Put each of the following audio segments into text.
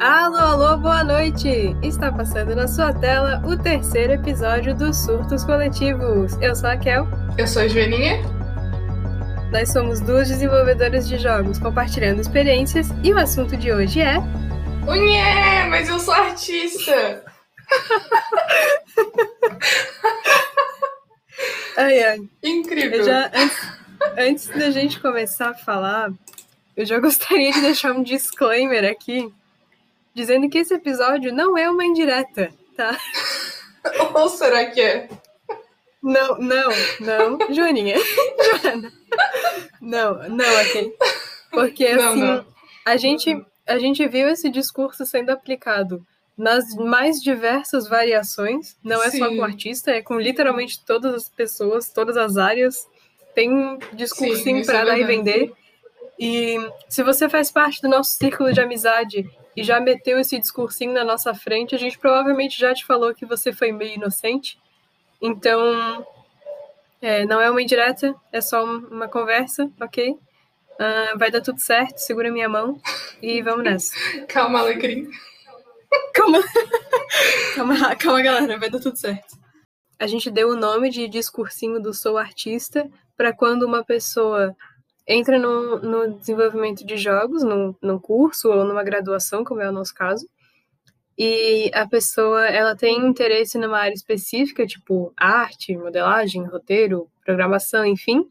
Alô, alô, boa noite! Está passando na sua tela o terceiro episódio dos Surtos Coletivos. Eu sou a Kel. Eu sou a Joaninha. Nós somos duas desenvolvedoras de jogos compartilhando experiências e o assunto de hoje é. Unhé, mas eu sou artista! ai, ai. Incrível! Já, antes, antes da gente começar a falar, eu já gostaria de deixar um disclaimer aqui dizendo que esse episódio não é uma indireta, tá? Ou será que é? Não, não, não, Joaninha. Joana. Não, não, ok. Porque Não, assim, não. a gente a gente viu esse discurso sendo aplicado nas mais diversas variações, não é só Sim. com artista, é com literalmente todas as pessoas, todas as áreas. Tem um discursinho isso é para dar e vender. E se você faz parte do nosso círculo de amizade e já meteu esse discursinho na nossa frente, a gente provavelmente já te falou que você foi meio inocente. Então, é, não é uma indireta, é só um- uma conversa, ok? Ah, vai dar tudo certo, segura minha mão e vamos nessa. Calma, Alecrim. Calma, calma, calma, galera, vai dar tudo certo. A gente deu o nome de discursinho do Sou Artista para quando uma pessoa entra no, no desenvolvimento de jogos, num, curso ou numa graduação, como é o nosso caso, e a pessoa ela tem interesse numa área específica, tipo arte, modelagem, roteiro, programação, enfim.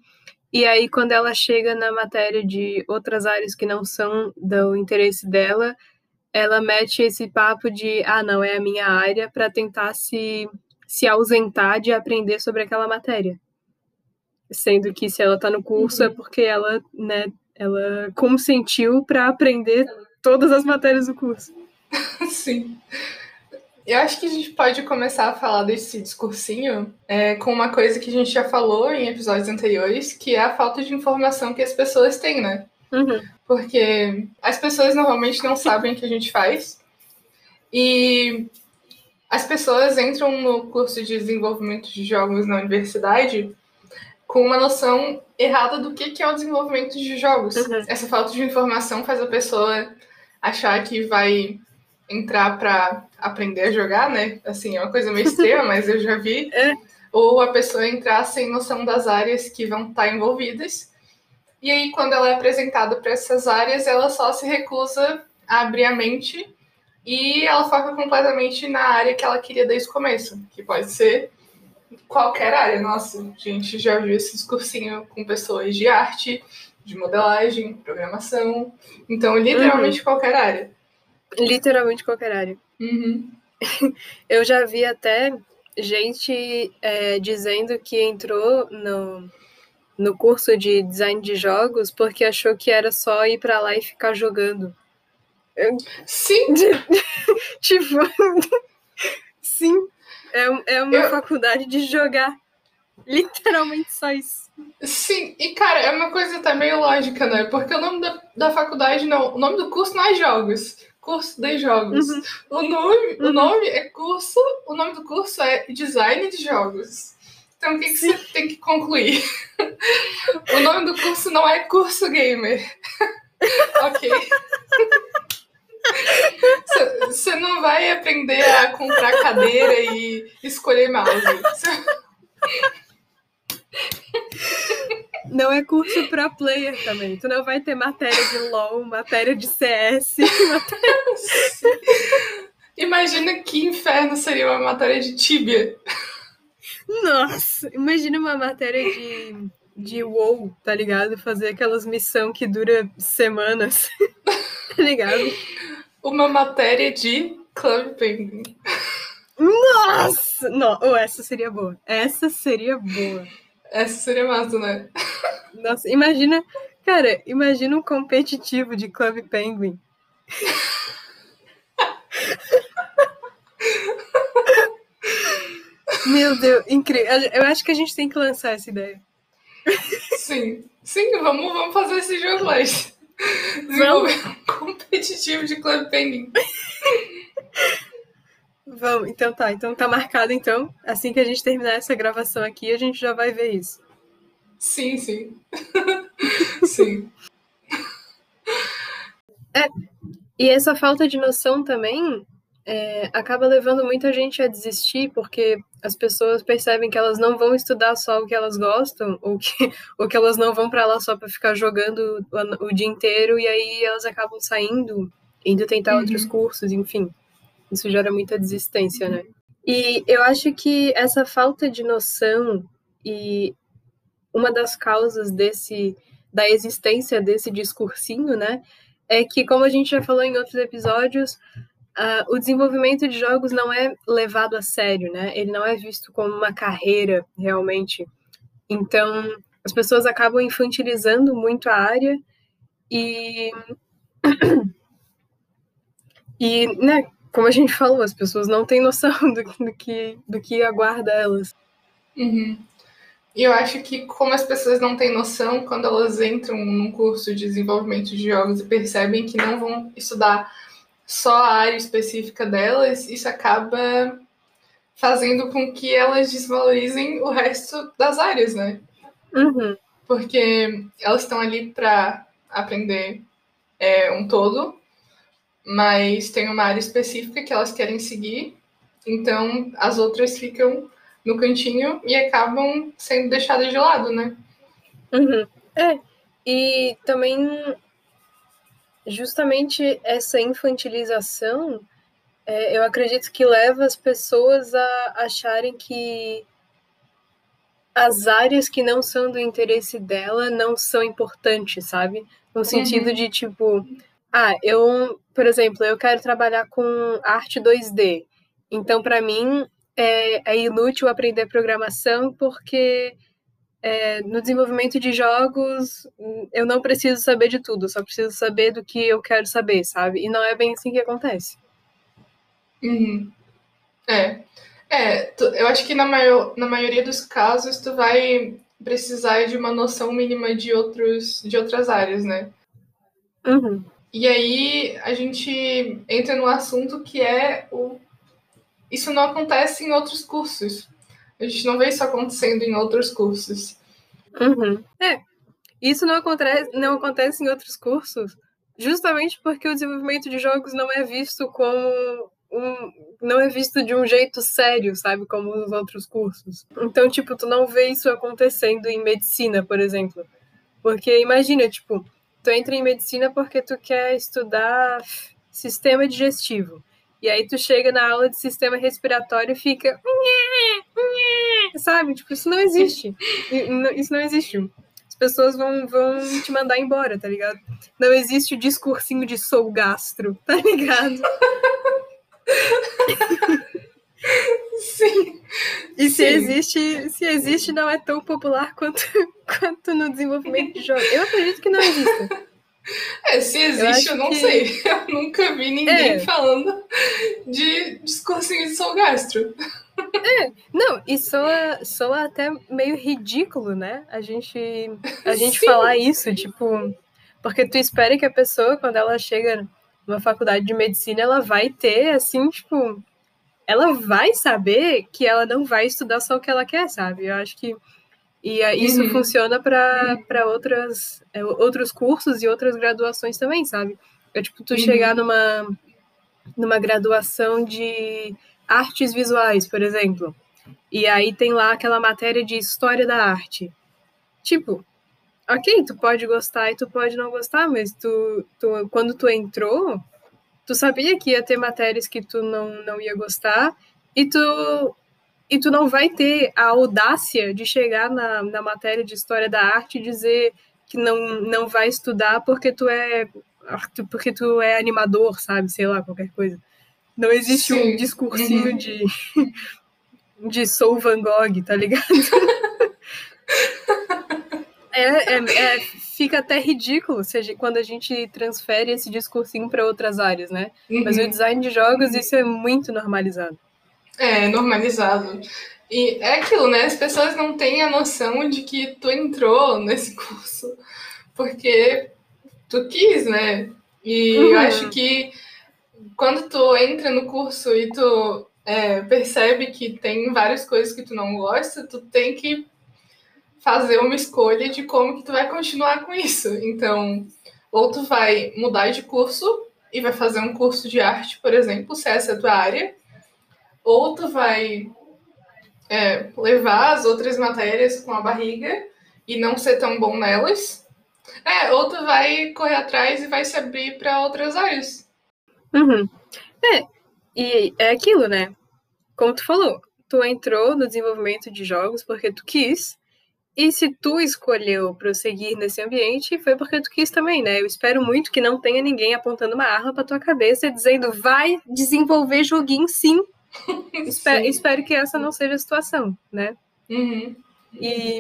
E aí, quando ela chega na matéria de outras áreas que não são do interesse dela, ela mete esse papo de ah, não, é a minha área, para tentar se, se ausentar de aprender sobre aquela matéria. Sendo que se ela tá no curso é porque ela, né, ela consentiu para aprender todas as matérias do curso. Sim. Eu acho que a gente pode começar a falar desse discursinho é, com uma coisa que a gente já falou em episódios anteriores, que é a falta de informação que as pessoas têm, né? Uhum. Porque as pessoas normalmente não sabem o que a gente faz. E as pessoas entram no curso de desenvolvimento de jogos na universidade com uma noção errada do que que é o desenvolvimento de jogos. Uhum. Essa falta de informação faz a pessoa achar que vai entrar para aprender a jogar, né? Assim, é uma coisa meio extrema, mas eu já vi. É. Ou a pessoa entrar sem noção das áreas que vão estar envolvidas. E aí, quando ela é apresentada para essas áreas, ela só se recusa a abrir a mente e ela foca completamente na área que ela queria desde o começo, que pode ser qualquer área. Nossa, a gente já viu esse discursinho com pessoas de arte, de modelagem, programação. Então, literalmente qualquer área. Literalmente qualquer área. Uhum. Eu já vi até gente é, dizendo que entrou no, no curso de design de jogos porque achou que era só ir pra lá e ficar jogando. Sim, Tipo, sim, é, é uma Eu- faculdade de jogar. Literalmente só isso. sim. E, cara, é uma coisa até meio lógica, né? Porque o nome da, da faculdade não. O nome do curso não é jogos. Curso de jogos. Uhum. O, nome, o Uhum. nome é curso. O nome do curso é design de jogos. Então, o que, que você tem que concluir? o nome do curso não é curso gamer. ok. Você- não vai aprender a comprar cadeira e escolher mouse. Não é curso pra player também. Tu não vai ter matéria de LOL, matéria de CS. Imagina que inferno seria uma matéria de Tibia. Nossa, imagina uma matéria de, de WoW, tá ligado? Fazer aquelas missão que dura semanas, tá ligado? Uma matéria de Club Penguin. Nossa! Não, oh, essa seria boa. Essa seria boa. Essa seria massa, né? Nossa, imagina, cara, imagina um competitivo de Club Penguin. Meu Deus, incrível. Eu acho que a gente tem que lançar essa ideia. Sim. Sim, vamos, vamos fazer esse jogo lá. Desenvolver um competitivo de Club Penguin. Vamos, então tá. Então tá marcado, então. Assim que a gente terminar essa gravação aqui, a gente já vai ver isso. Sim, sim. sim. E essa falta de noção também é, acaba levando muita gente a desistir, porque as pessoas percebem que elas não vão estudar só o que elas gostam, ou que, ou que elas não vão para lá só para ficar jogando o, o, dia inteiro, e aí elas acabam saindo, indo tentar uhum. outros cursos, enfim. Isso gera muita desistência, né? E eu acho que essa falta de noção e uma das causas desse da existência desse discursinho, né, é que como a gente já falou em outros episódios, uh, o desenvolvimento de jogos não é levado a sério, né? Ele não é visto como uma carreira realmente. Então, as pessoas acabam infantilizando muito a área e e, né, como a gente falou, as pessoas não têm noção do, do que do que aguarda elas. Uhum. E eu acho que, como as pessoas não têm noção, quando elas entram num curso de desenvolvimento de jogos e percebem que não vão estudar só a área específica delas, isso acaba fazendo com que elas desvalorizem o resto das áreas, né? Uhum. Porque elas estão ali para aprender é, um todo, mas tem uma área específica que elas querem seguir, então as outras ficam no cantinho e acabam sendo deixadas de lado, né? Uhum. É, e também justamente essa infantilização, é, eu acredito que leva as pessoas a acharem que as áreas que não são do interesse dela não são importantes, sabe? No sentido uhum. de tipo, ah, eu, por exemplo, eu quero trabalhar com arte 2D. Então, para mim, é, é inútil aprender programação porque é, no desenvolvimento de jogos, eu não preciso saber de tudo, só preciso saber do que eu quero saber, sabe? E não é bem assim que acontece. Uhum. É. É, tu, eu acho que na, maior, na maioria dos casos tu vai precisar de uma noção mínima de, outros, de outras áreas, né? Uhum. E aí a gente entra no assunto que é o. Isso não acontece em outros cursos. A gente não vê isso acontecendo em outros cursos. Uhum. É, isso não acontece, não acontece em outros cursos, justamente porque o desenvolvimento de jogos não é visto como um, não é visto de um jeito sério, sabe, como os outros cursos. Então, tipo, tu não vê isso acontecendo em medicina, por exemplo. Porque imagina, tipo, tu entra em medicina porque tu quer estudar sistema digestivo. E aí tu chega na aula de sistema respiratório e fica. Sabe? Tipo, isso não existe. Isso não existe. As pessoas vão, vão te mandar embora, tá ligado? Não existe o discursinho de sou gastro, tá ligado? Sim. E se Sim. existe, se existe, não é tão popular quanto, quanto no desenvolvimento de jogos. Eu acredito que não existe. É, se existe, eu, eu não que... sei. Eu nunca vi ninguém é. falando de discursinho de São Gastro. É, não, e soa, soa até meio ridículo, né? A gente, a gente falar isso, tipo. Porque tu espera que a pessoa, quando ela chega numa faculdade de medicina, ela vai ter, assim, tipo. Ela vai saber que ela não vai estudar só o que ela quer, sabe? Eu acho que e isso uhum. funciona para outras é, outros cursos e outras graduações também, sabe? É tipo tu uhum. chegar numa numa graduação de artes visuais, por exemplo. E aí tem lá aquela matéria de história da arte. Tipo, ok, tu pode gostar e tu pode não gostar, mas tu, tu quando tu entrou, tu sabia que ia ter matérias que tu não, não ia gostar e tu e tu não vai ter a audácia de chegar na, na matéria de história da arte e dizer que não, não vai estudar porque tu é porque tu é animador, sabe? Sei lá, qualquer coisa. Não existe Sim. um discursinho uhum. de, de sou Van Gogh, tá ligado? é, é, é, fica até ridículo seja, quando a gente transfere esse discursinho para outras áreas, né? Uhum. Mas o uhum. design de jogos, isso é muito normalizado. É, normalizado. E é aquilo, né? As pessoas não têm a noção de que tu entrou nesse curso porque tu quis, né? E uhum. eu acho que quando tu entra no curso e tu é, percebe que tem várias coisas que tu não gosta, tu tem que fazer uma escolha de como que tu vai continuar com isso. Então, ou tu vai mudar de curso e vai fazer um curso de arte, por exemplo, se essa é a tua área, ou tu vai é, levar as outras matérias com a barriga e não ser tão bom nelas, é, ou tu vai correr atrás e vai se abrir para outras áreas. Uhum. É, e é aquilo, né? Como tu falou, tu entrou no desenvolvimento de jogos porque tu quis, e se tu escolheu prosseguir nesse ambiente, foi porque tu quis também, né? Eu espero muito que não tenha ninguém apontando uma arma pra tua cabeça e dizendo, vai desenvolver joguinho sim. espero, espero, que essa não seja a situação, né? Uhum. E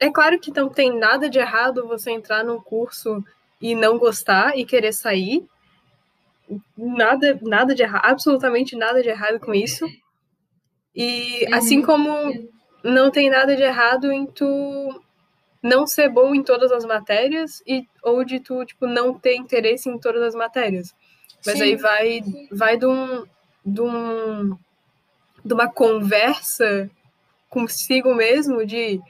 é claro que não tem nada de errado você entrar num curso e não gostar e querer sair. Nada, nada de errado, absolutamente nada de errado com isso. E uhum. assim como não tem nada de errado em tu não ser bom em todas as matérias e ou de tu tipo não ter interesse em todas as matérias. Mas Sim. aí vai vai de um, de um de uma conversa consigo mesmo de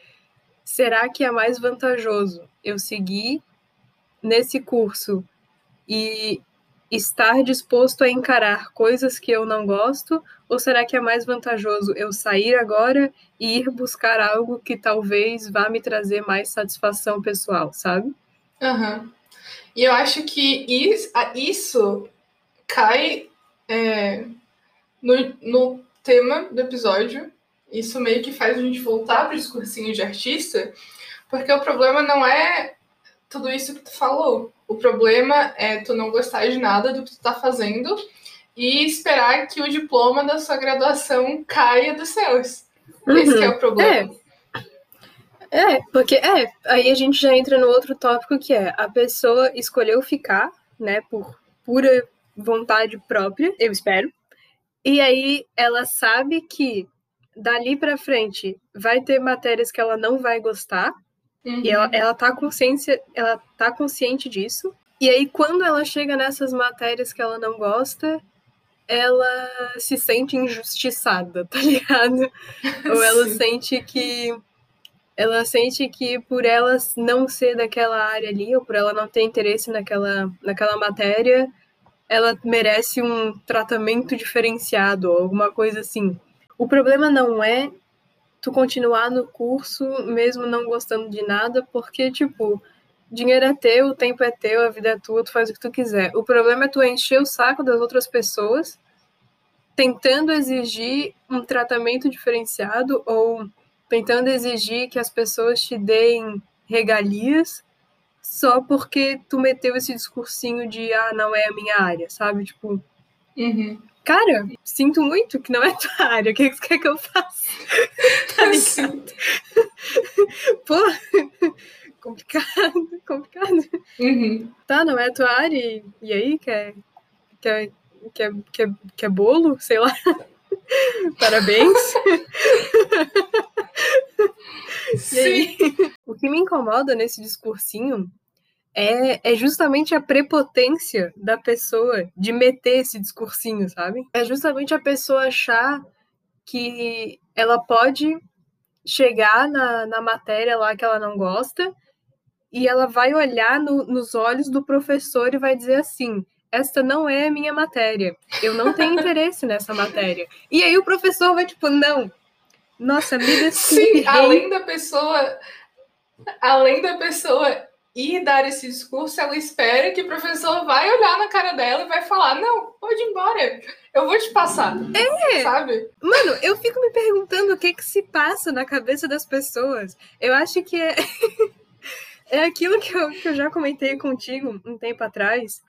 será que é mais vantajoso eu seguir nesse curso e estar disposto a encarar coisas que eu não gosto? Ou será que é mais vantajoso eu sair agora e ir buscar algo que talvez vá me trazer mais satisfação pessoal, sabe? Uhum. E eu acho que isso, cai é, no, no tema do episódio. Isso meio que faz a gente voltar para o discursinho de artista, porque o problema não é tudo isso que tu falou. O problema é tu não gostar de nada do que tu tá fazendo e esperar que o diploma da sua graduação caia dos céus. Uhum. Esse é o problema. É. é, porque é, aí a gente já entra no outro tópico que é a pessoa escolheu ficar, né, por pura vontade própria, eu espero. E aí ela sabe que dali para frente vai ter matérias que ela não vai gostar Uhum. E ela, ela, tá consciência, ela tá consciente disso. E aí, quando ela chega nessas matérias que ela não gosta, ela se sente injustiçada, tá ligado? Ou ela Sim. sente que. Ela sente que por ela não ser daquela área ali, ou por ela não ter interesse naquela, naquela matéria, ela merece um tratamento diferenciado, alguma coisa assim. O problema não é tu continuar no curso mesmo não gostando de nada, porque, tipo, dinheiro é teu, o tempo é teu, a vida é tua, tu faz o que tu quiser. O problema é tu encher o saco das outras pessoas tentando exigir um tratamento diferenciado ou tentando exigir que as pessoas te deem regalias só porque tu meteu esse discursinho de ah, não é a minha área, sabe? Tipo, uhum cara, sinto muito que não é tua área, o que você quer que eu faça? tá ligado? Pô, complicado, complicado. Uhum. Tá, não é tua área, e, e aí, quer, quer, quer, quer, quer bolo? Sei lá. Parabéns. Sim. o que me incomoda nesse discursinho é, é justamente a prepotência da pessoa de meter esse discursinho, sabe? É justamente a pessoa achar que ela pode chegar na, na matéria lá que ela não gosta e ela vai olhar no, nos olhos do professor e vai dizer assim: esta não é a minha matéria, eu não tenho interesse nessa matéria. E aí o professor vai tipo, não, nossa, me desculpe. Sim, além da pessoa, além da pessoa ir dar esse discurso, ela espera que o professor vai olhar na cara dela e vai falar: Não, pode ir embora, eu vou te passar. É! Sabe? Mano, eu fico me perguntando o que que se passa na cabeça das pessoas. Eu acho que é. é aquilo que eu, que eu já comentei contigo um tempo atrás,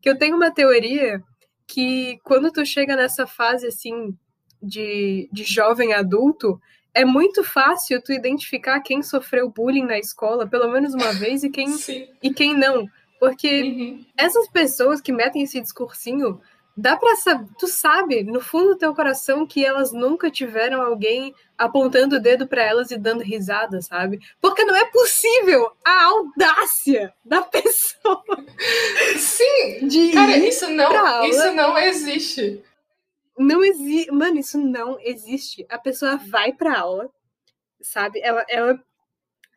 que eu tenho uma teoria que quando tu chega nessa fase assim de, de jovem adulto, é muito fácil tu identificar quem sofreu bullying na escola pelo menos uma vez e quem, e quem não. Porque uhum. essas pessoas que metem esse discursinho, dá pra saber, tu sabe, no fundo do teu coração, que elas nunca tiveram alguém apontando o dedo para elas e dando risada, sabe? Porque não é possível a audácia da pessoa. Sim! De Cara, isso não, isso não existe. Não existe. Mano, isso não existe. A pessoa vai pra aula, sabe? Ela, ela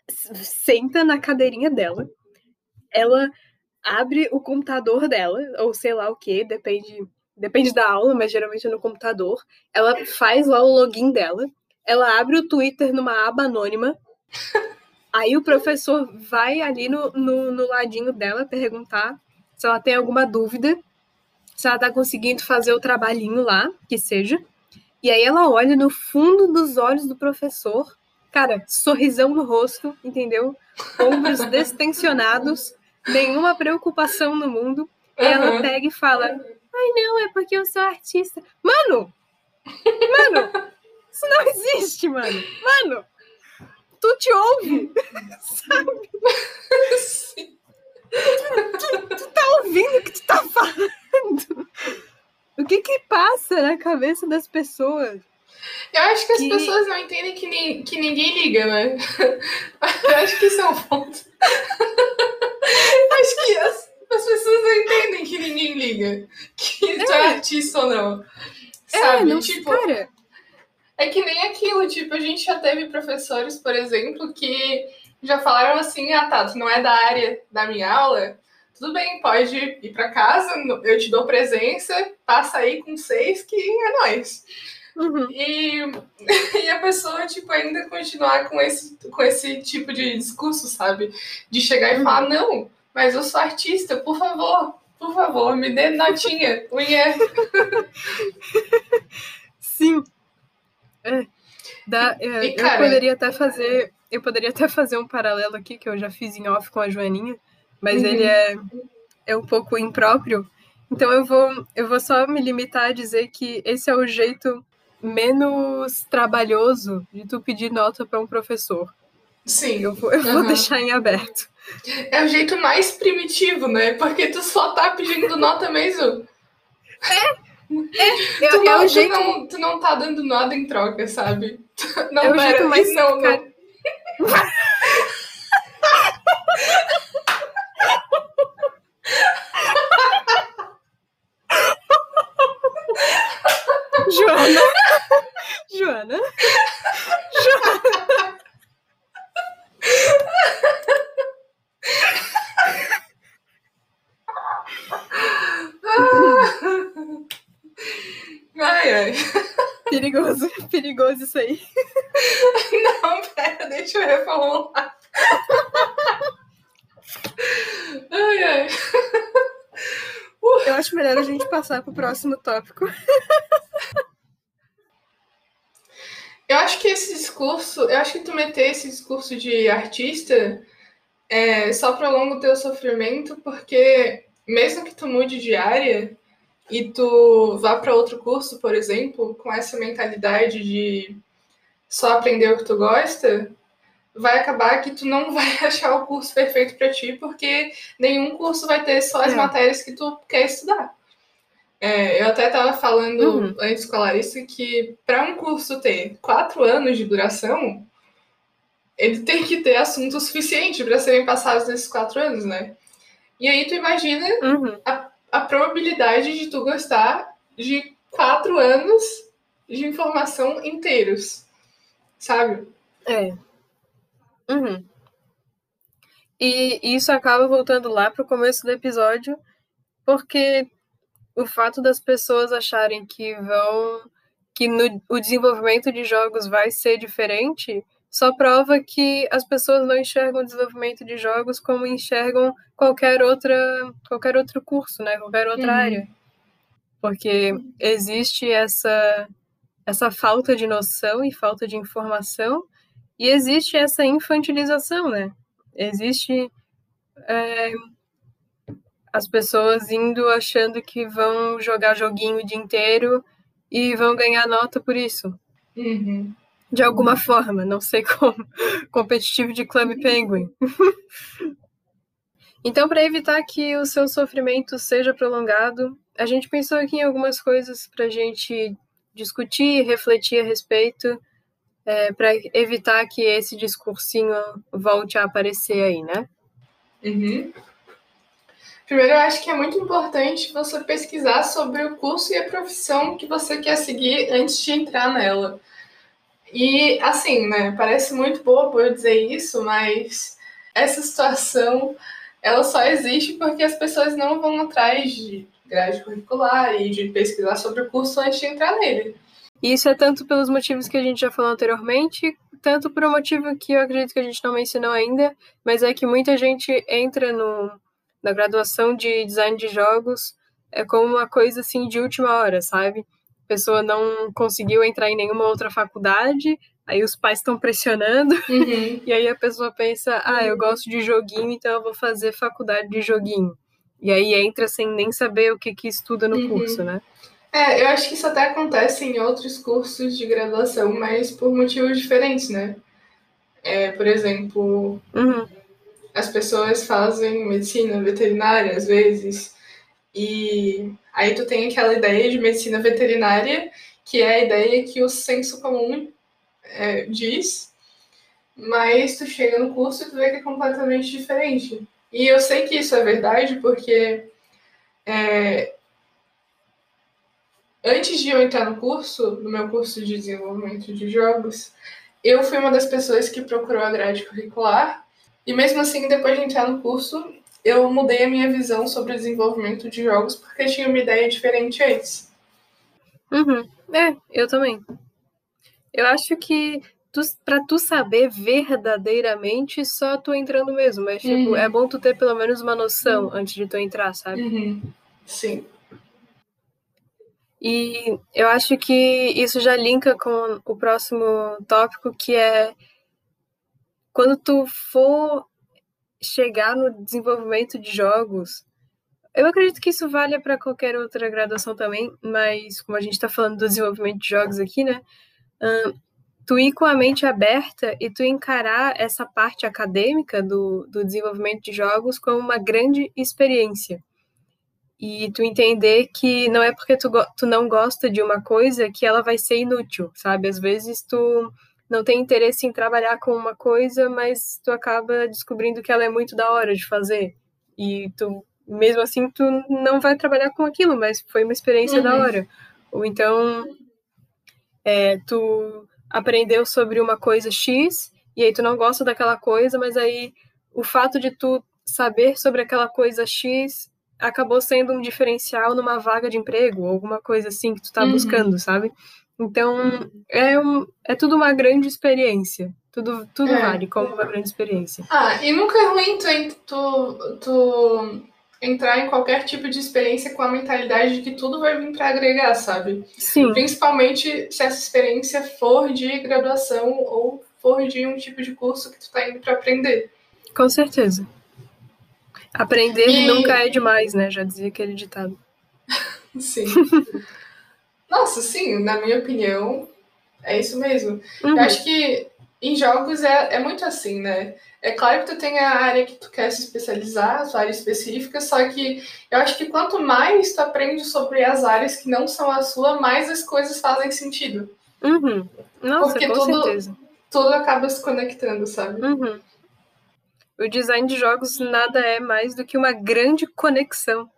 senta na cadeirinha dela, ela abre o computador dela, ou sei lá o que, depende, depende da aula, mas geralmente é no computador. Ela faz lá o login dela, ela abre o Twitter numa aba anônima. Aí o professor vai ali no, no, no ladinho dela perguntar se ela tem alguma dúvida, se ela tá conseguindo fazer o trabalhinho lá, que seja. E aí ela olha no fundo dos olhos do professor, cara, sorrisão no rosto, entendeu? Ombros destensionados, nenhuma preocupação no mundo. E ela pega e fala: Ai, não, é porque eu sou artista. Mano! Mano! Isso não existe, mano! Mano! Tu te ouve! Sabe? Tu, tu, tu tá ouvindo o que tu tá falando? O que que passa na cabeça das pessoas? Eu acho que as que... pessoas não entendem que, ni que ninguém liga, né? Eu acho que isso é um ponto. acho que as, as pessoas não entendem que ninguém liga. Que é. tu é artista ou não. É, Sabe? É, não, tipo, cara... é que nem aquilo, tipo, a gente já teve professores, por exemplo, que já falaram assim, ah tá, tu não é da área da minha aula, tudo bem, pode ir para casa, eu te dou presença, passa aí com seis que é nóis. Uhum. E, e a pessoa, tipo, ainda continuar com esse, com esse tipo de discurso, sabe? De chegar e uhum. falar, não, mas eu sou artista, por favor, por favor, me dê notinha, unha. Sim. É. Dá, é, e, cara, eu poderia até fazer. Eu poderia até fazer um paralelo aqui, que eu já fiz em off com a Joaninha, mas uhum. ele é, é um pouco impróprio. Então eu vou, eu vou só me limitar a dizer que esse é o jeito menos trabalhoso de tu pedir nota para um professor. Sim. Eu vou, eu uhum. vou deixar em aberto. É o jeito mais primitivo, né? Porque tu só tá pedindo nota mesmo. É. É, tu, não, é jeito... tu, não, tu não tá dando nada em troca, sabe? Não, é pera, mais... não, não. Joana. Joana. Joana. Ai, ai. Perigoso, perigoso isso aí. Não, pera, deixa eu reformular. Ai, ai. Eu acho melhor a gente passar para o próximo tópico. Eu acho que esse discurso, eu acho que tu meter esse discurso de artista é, só prolonga o teu sofrimento, porque mesmo que tu mude de área e tu vá para outro curso, por exemplo, com essa mentalidade de só aprender o que tu gosta, vai acabar que tu não vai achar o curso perfeito para ti, porque nenhum curso vai ter só as é. matérias que tu quer estudar. É, eu até estava falando uhum. antes com a Larissa que para um curso ter quatro anos de duração, ele tem que ter assunto suficiente para serem passados nesses quatro anos, né? E aí tu imagina uhum. a, a probabilidade de tu gostar de quatro anos de informação inteiros, sabe? É. Uhum. E isso acaba voltando lá para o começo do episódio, porque o fato das pessoas acharem que vão que no, o desenvolvimento de jogos vai ser diferente só prova que as pessoas não enxergam o desenvolvimento de jogos como enxergam qualquer outra qualquer outro curso, né? Qualquer outra uhum. área. Porque existe essa essa falta de noção e falta de informação e existe essa infantilização, né? Existe é, as pessoas indo achando que vão jogar joguinho o dia inteiro e vão ganhar nota por isso. Uhum. De alguma forma, não sei como. Competitivo de Club Penguin. então, para evitar que o seu sofrimento seja prolongado, a gente pensou aqui em algumas coisas para a gente discutir e refletir a respeito, é, para evitar que esse discursinho volte a aparecer aí, né? Uhum. Primeiro, eu acho que é muito importante você pesquisar sobre o curso e a profissão que você quer seguir antes de entrar nela. E, assim, né, parece muito bobo eu dizer isso, mas essa situação ela só existe porque as pessoas não vão atrás de grade curricular e de pesquisar sobre o curso antes de entrar nele. Isso é tanto pelos motivos que a gente já falou anteriormente, tanto por um motivo que eu acredito que a gente não mencionou ainda, mas é que muita gente entra no, na graduação de design de jogos é como uma coisa assim de última hora, sabe? A pessoa não conseguiu entrar em nenhuma outra faculdade, aí os pais estão pressionando, uhum. e aí a pessoa pensa, ah, eu gosto de joguinho, então eu vou fazer faculdade de joguinho. E aí entra sem nem saber o que, que estuda no uhum. curso, né? É, eu acho que isso até acontece em outros cursos de graduação, mas por motivos diferentes, né? É, por exemplo, uhum. As pessoas fazem medicina veterinária às vezes, e aí tu tem aquela ideia de medicina veterinária, que é a ideia que o senso comum é, diz, mas tu chega no curso e tu vê que é completamente diferente. E eu sei que isso é verdade porque é, antes de eu entrar no curso, no meu curso de desenvolvimento de jogos, eu fui uma das pessoas que procurou a grade curricular. E mesmo assim, depois de entrar no curso, eu mudei a minha visão sobre o desenvolvimento de jogos porque tinha uma ideia diferente antes. Uhum. É, eu também. Eu acho que tu, pra tu saber verdadeiramente, só tu entrando mesmo. Mas, tipo, uhum. é bom tu ter pelo menos uma noção uhum. antes de tu entrar, sabe? Uhum. Sim. E eu acho que isso já linka com o próximo tópico, que é quando tu for chegar no desenvolvimento de jogos. Eu acredito que isso valha para qualquer outra graduação também, mas como a gente está falando do desenvolvimento de jogos aqui, né? tu ir com a mente aberta e tu encarar essa parte acadêmica do, do desenvolvimento de jogos como uma grande experiência e tu entender que não é porque tu, tu não gosta de uma coisa que ela vai ser inútil, sabe? Às vezes tu não tem interesse em trabalhar com uma coisa, mas tu acaba descobrindo que ela é muito da hora de fazer. E tu, mesmo assim, tu não vai trabalhar com aquilo, mas foi uma experiência uhum. da hora. Ou então, é, tu aprendeu sobre uma coisa X, e aí tu não gosta daquela coisa, mas aí o fato de tu saber sobre aquela coisa X acabou sendo um diferencial numa vaga de emprego, alguma coisa assim que tu tá uhum. buscando, sabe? Então, é, um, é tudo uma grande experiência. Tudo, tudo é. vale como uma grande experiência. Ah, e nunca é ruim tu, tu, tu entrar em qualquer tipo de experiência com a mentalidade de que tudo vai vir para agregar, sabe? Sim. Principalmente se essa experiência for de graduação ou for de um tipo de curso que tu tá indo para aprender. Com certeza. Aprender e... nunca é demais, né? Já dizia aquele ditado. sim. Nossa, sim, na minha opinião, é isso mesmo. Uhum. Eu acho que em jogos é, é muito assim, né? É claro que tu tem a área que tu quer se especializar, a sua área específica, só que eu acho que quanto mais tu aprende sobre as áreas que não são a sua, mais as coisas fazem sentido. Uhum. Nossa, Porque com tudo, certeza. tudo acaba se conectando, sabe? Uhum. O design de jogos nada é mais do que uma grande conexão.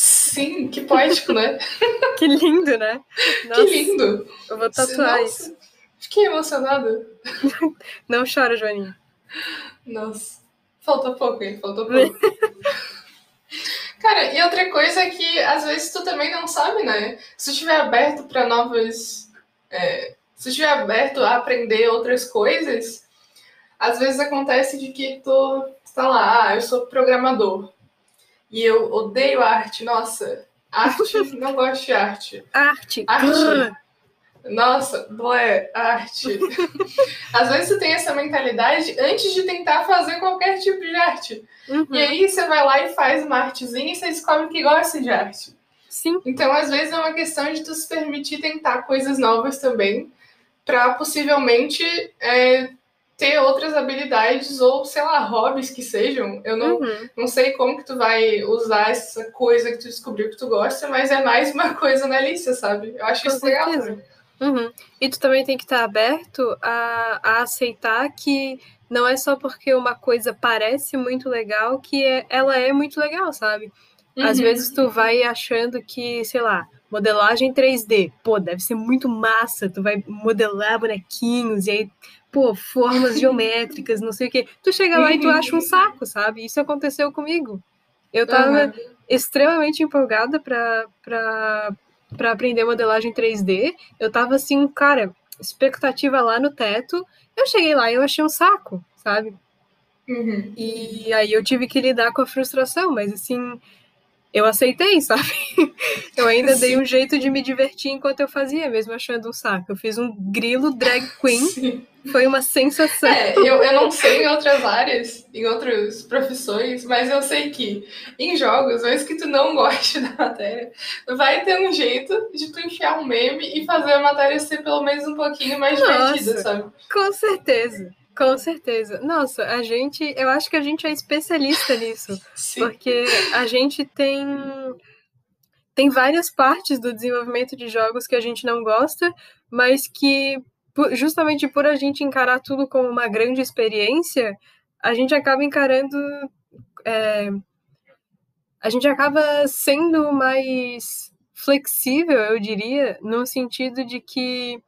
Sim, que poético, né? que lindo, né? Nossa, que lindo! Eu vou tatuar Nossa, isso. Fiquei emocionada. Não chora, Joaninha. Nossa, faltou pouco, hein? Faltou pouco. Cara, e outra coisa é que às vezes tu também não sabe, né? Se tu estiver aberto para novas. É, se estiver aberto a aprender outras coisas, às vezes acontece de que tu, tu tá lá, ah, eu sou programador. E eu odeio arte, nossa. Arte, não gosto de arte. Arte. Arte. Nossa, blé, arte. Às vezes você tem essa mentalidade antes de tentar fazer qualquer tipo de arte. Uhum. E aí você vai lá e faz uma artezinha e você descobre que gosta de arte. Sim. Então, às vezes, é uma questão de tu se permitir tentar coisas novas também, para possivelmente é, ter outras habilidades ou, sei lá, hobbies que sejam. Eu não, uhum. não sei como que tu vai usar essa coisa que tu descobriu que tu gosta, mas é mais uma coisa na lista, sabe? Eu acho Com isso legal. Uhum. E tu também tem que estar aberto a, a aceitar que não é só porque uma coisa parece muito legal que é, ela é muito legal, sabe? Uhum. Às vezes tu vai achando que, sei lá, modelagem 3D. Pô, deve ser muito massa. Tu vai modelar bonequinhos e aí, pô, formas geométricas, não sei o quê. Tu chega lá e tu acha um saco, sabe? Isso aconteceu comigo. Eu tava uhum. extremamente empolgada pra aprender modelagem 3D. Eu tava assim, cara, expectativa lá no teto. Eu cheguei lá e eu achei um saco, sabe? Uhum. E aí eu tive que lidar com a frustração, mas assim, eu aceitei, sabe? Eu ainda Sim. dei um jeito de me divertir enquanto eu fazia, mesmo achando um saco. Eu fiz um grilo drag queen, Sim. foi uma sensação. É, eu, eu não sei em outras áreas, em outras profissões, mas eu sei que em jogos, mesmo que tu não goste da matéria, vai ter um jeito de tu enfiar um meme e fazer a matéria ser pelo menos um pouquinho mais Nossa, divertida, sabe? Com certeza. Com certeza. Nossa, a gente, eu acho que a gente é especialista nisso, Sim. porque a gente tem tem várias partes do desenvolvimento de jogos que a gente não gosta, mas que justamente por a gente encarar tudo como uma grande experiência, a gente acaba encarando é, a gente acaba sendo mais flexível, eu diria, no sentido de que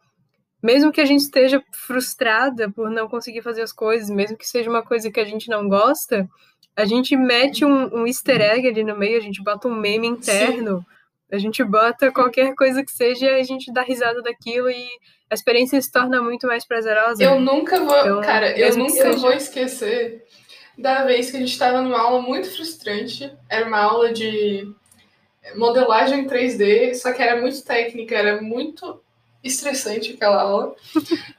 mesmo que a gente esteja frustrada por não conseguir fazer as coisas, mesmo que seja uma coisa que a gente não gosta, a gente mete um, um easter egg ali no meio, a gente bota um meme interno, Sim. a gente bota qualquer coisa que seja e a gente dá risada daquilo e a experiência se torna muito mais prazerosa. Eu nunca vou, então, cara, eu nunca seja... vou esquecer da vez que a gente estava numa aula muito frustrante. Era uma aula de modelagem 3D, só que era muito técnica, era muito estressante aquela aula.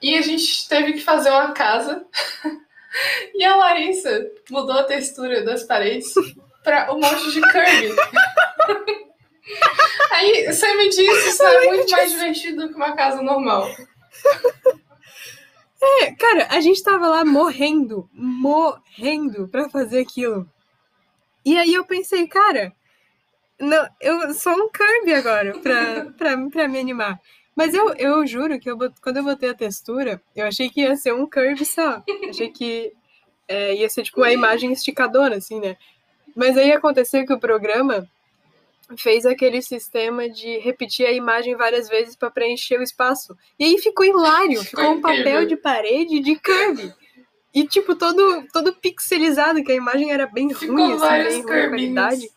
e a gente teve que fazer uma casa. e a Larissa mudou a textura das paredes para um monte de Kirby. Aí você me disse isso é muito mais divertido do que uma casa normal. É, cara, a gente tava lá morrendo, morrendo pra fazer aquilo. E aí eu pensei, cara, não, eu sou um Kirby agora pra, pra, pra me animar. Mas eu, eu juro que eu, quando eu botei a textura, eu achei que ia ser um curve só. achei que é, ia ser tipo uma imagem esticadora, assim, né? Mas aí aconteceu que o programa fez aquele sistema de repetir a imagem várias vezes para preencher o espaço. E aí ficou hilário, ficou um papel de parede de curve. E, tipo, todo, todo pixelizado, que a imagem era bem ficou ruim, assim, bem ruim qualidade.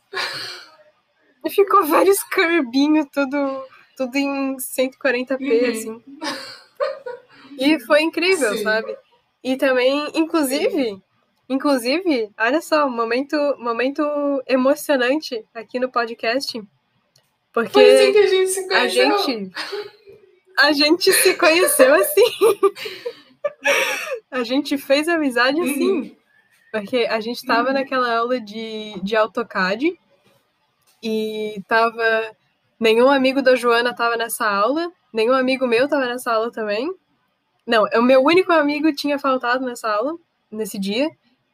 E ficou vários curbinhos, tudo tudo em 140p, uhum. assim. E foi incrível, Sim. sabe? E também, inclusive, Sim. inclusive, olha só, momento, momento emocionante aqui no podcast. Porque foi assim que a gente se conheceu. A gente, a gente se conheceu assim. a gente fez amizade assim. Uhum. Porque a gente tava uhum. naquela aula de, de AutoCAD e tava Nenhum amigo da Joana estava nessa aula, nenhum amigo meu estava nessa aula também. Não, o meu único amigo tinha faltado nessa aula, nesse dia.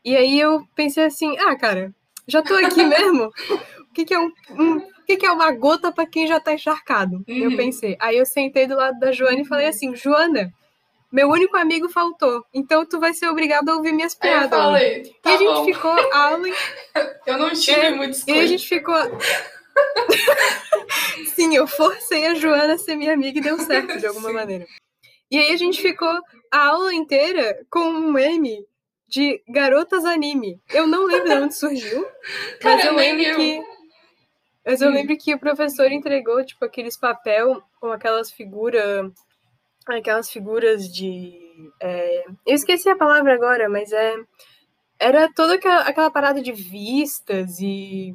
E aí eu pensei assim, ah, cara, já tô aqui mesmo. o que, que é um, um o que, que é uma gota para quem já tá encharcado? Uhum. Eu pensei. Aí eu sentei do lado da Joana e falei assim, Joana, meu único amigo faltou, então tu vai ser obrigado a ouvir minhas piadas. Aí eu falei, tá e a bom. gente ficou a aula. Eu não tive é, muito escolha. E a gente ficou Sim, eu forcei a Joana a ser minha amiga e deu certo de alguma Sim. maneira. E aí a gente ficou a aula inteira com um meme de garotas anime. Eu não lembro de onde surgiu, Cara, mas eu lembro eu. que. Mas eu hum. lembro que o professor entregou, tipo, aqueles papel com aquelas figuras. Aquelas figuras de. É... eu esqueci a palavra agora, mas é. Era toda aquela, aquela parada de vistas e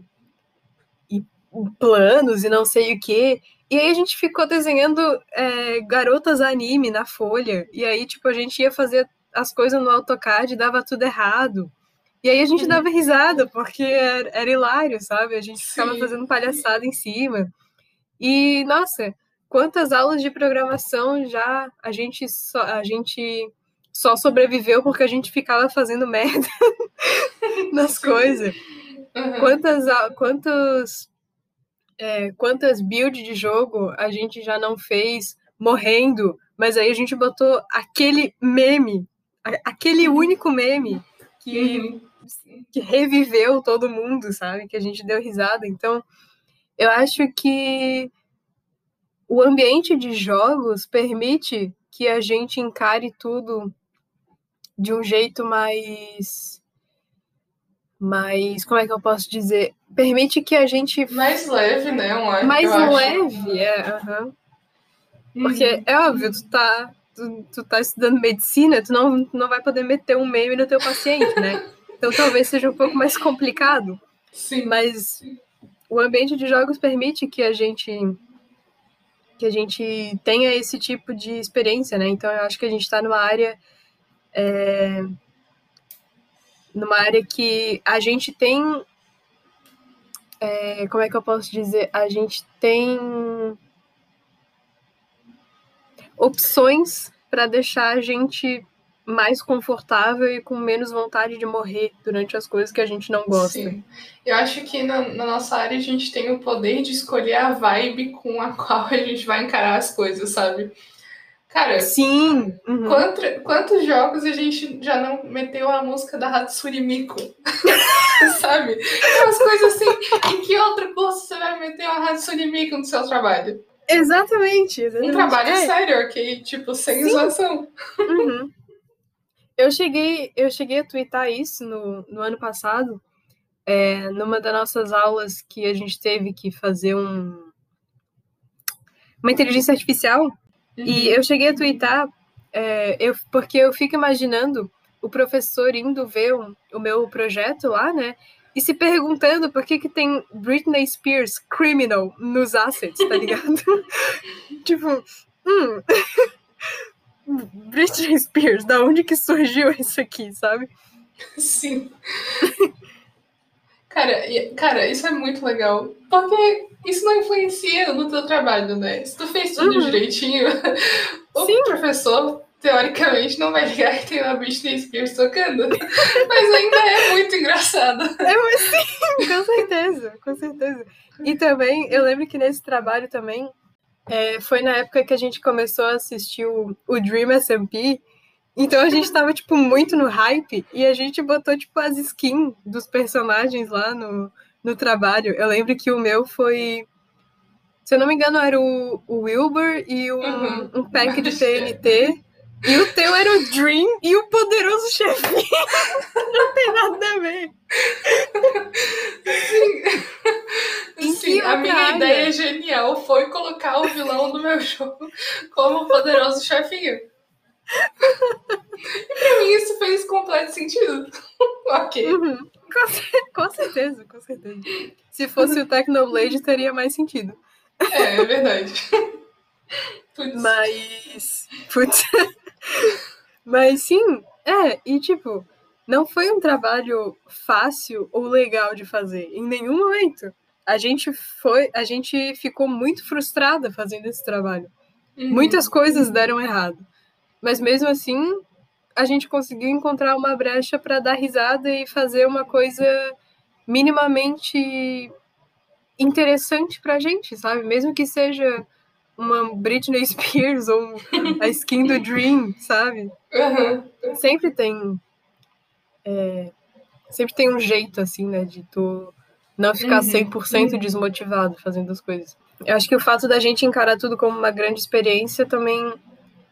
planos e não sei o que. E aí a gente ficou desenhando é, garotas anime na folha. E aí, tipo, a gente ia fazer as coisas no AutoCAD e dava tudo errado. E aí a gente dava risada, porque era, era hilário, sabe? A gente Sim. ficava fazendo palhaçada em cima. E, nossa, quantas aulas de programação já a gente só, a gente só sobreviveu porque a gente ficava fazendo merda nas coisas. Uhum. Quantas, quantos é, quantas builds de jogo a gente já não fez morrendo, mas aí a gente botou aquele meme, aquele uhum. único meme que, uhum. que reviveu todo mundo, sabe? Que a gente deu risada. Então, eu acho que o ambiente de jogos permite que a gente encare tudo de um jeito mais mais como é que eu posso dizer permite que a gente mais leve né mais leve é uhum. porque uhum. é óbvio tu tá tu, tu tá estudando medicina tu não tu não vai poder meter um meme no teu paciente né então talvez seja um pouco mais complicado sim mas o ambiente de jogos permite que a gente que a gente tenha esse tipo de experiência, né? Então eu acho que a gente está numa área é, numa área que a gente tem é, como é que eu posso dizer? A gente tem opções para deixar a gente mais confortável e com menos vontade de morrer durante as coisas que a gente não gosta. Sim. Eu acho que na, na, nossa área a gente tem o poder de escolher a vibe com a qual a gente vai encarar as coisas, sabe? Cara, sim. Uhum. Quanto, quantos jogos a gente já não meteu a música da Hatsune Miku? sabe? Umas coisas assim. em que outro curso você vai meter uma Hatsune Miku no seu trabalho? Exatamente, exatamente. Um trabalho é. sério, ok? Tipo, sem zoação. Uhum. Eu cheguei, eu cheguei a twittar isso no, no ano passado, é, numa das nossas aulas que a gente teve que fazer um, uma inteligência artificial. Uhum. E eu cheguei a twittar é, eu, porque eu fico imaginando o professor indo ver um, o meu projeto lá, né? E se perguntando por que, que tem Britney Spears criminal nos assets, tá ligado? tipo, hum. Britney Spears, da onde que surgiu isso aqui, sabe? Sim. cara, cara, isso é muito legal. Porque isso não influencia no teu trabalho, né? Se tu fez tudo uhum. direitinho, o Sim. professor, teoricamente, não vai ligar que tem uma Britney Spears tocando. Mas ainda é muito engraçado. É, mas sim, com certeza, com certeza. E também, eu lembro que nesse trabalho também, é, foi na época que a gente começou a assistir o, o Dream SMP. Então a gente tava, tipo, muito no hype e a gente botou, tipo, as skins dos personagens lá no, no trabalho. Eu lembro que o meu foi. Se eu não me engano, era o, o Wilbur e um, uhum. um pack de TNT. E o teu era o Dream e o poderoso chefinho. não tem nada a ver. Sim. Sim a minha área? ideia genial foi colocar o vilão do meu jogo como o poderoso chefinho. E pra mim isso fez completo sentido. ok. Uhum. Com, certeza, com certeza. Se fosse o Technoblade, teria mais sentido. É, é verdade. Putz. Mas. Putz. Mas sim, é, e tipo, não foi um trabalho fácil ou legal de fazer, em nenhum momento. A gente foi, a gente ficou muito frustrada fazendo esse trabalho. Uhum. Muitas coisas deram errado. Mas mesmo assim, a gente conseguiu encontrar uma brecha para dar risada e fazer uma coisa minimamente interessante pra gente, sabe? Mesmo que seja uma Britney Spears ou a skin do Dream, sabe? Uhum. Sempre tem. É, sempre tem um jeito, assim, né, de tu não ficar uhum. 100% uhum. desmotivado fazendo as coisas. Eu acho que o fato da gente encarar tudo como uma grande experiência também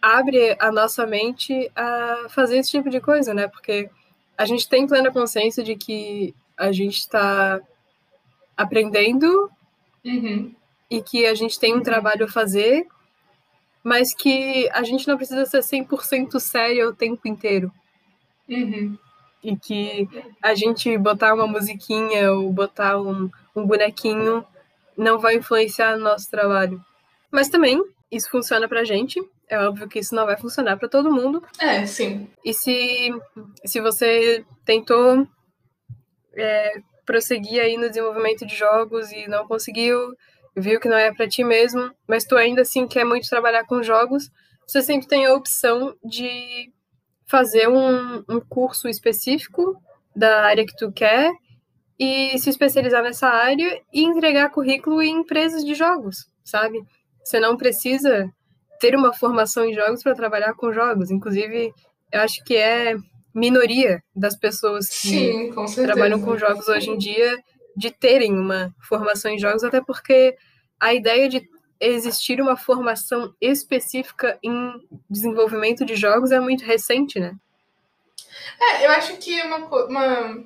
abre a nossa mente a fazer esse tipo de coisa, né? Porque a gente tem plena consciência de que a gente está aprendendo uhum e que a gente tem um trabalho a fazer, mas que a gente não precisa ser 100% sério o tempo inteiro. Uhum. E que a gente botar uma musiquinha ou botar um, um bonequinho não vai influenciar no nosso trabalho. Mas também, isso funciona pra gente. É óbvio que isso não vai funcionar para todo mundo. É, sim. E se, se você tentou é, prosseguir aí no desenvolvimento de jogos e não conseguiu, viu que não é para ti mesmo, mas tu ainda assim quer muito trabalhar com jogos, você sempre tem a opção de fazer um, um curso específico da área que tu quer e se especializar nessa área e entregar currículo em empresas de jogos, sabe? Você não precisa ter uma formação em jogos para trabalhar com jogos. Inclusive, eu acho que é minoria das pessoas que Sim, com trabalham com jogos hoje em dia de terem uma formação em jogos, até porque a ideia de existir uma formação específica em desenvolvimento de jogos é muito recente, né? É, eu acho que uma, uma,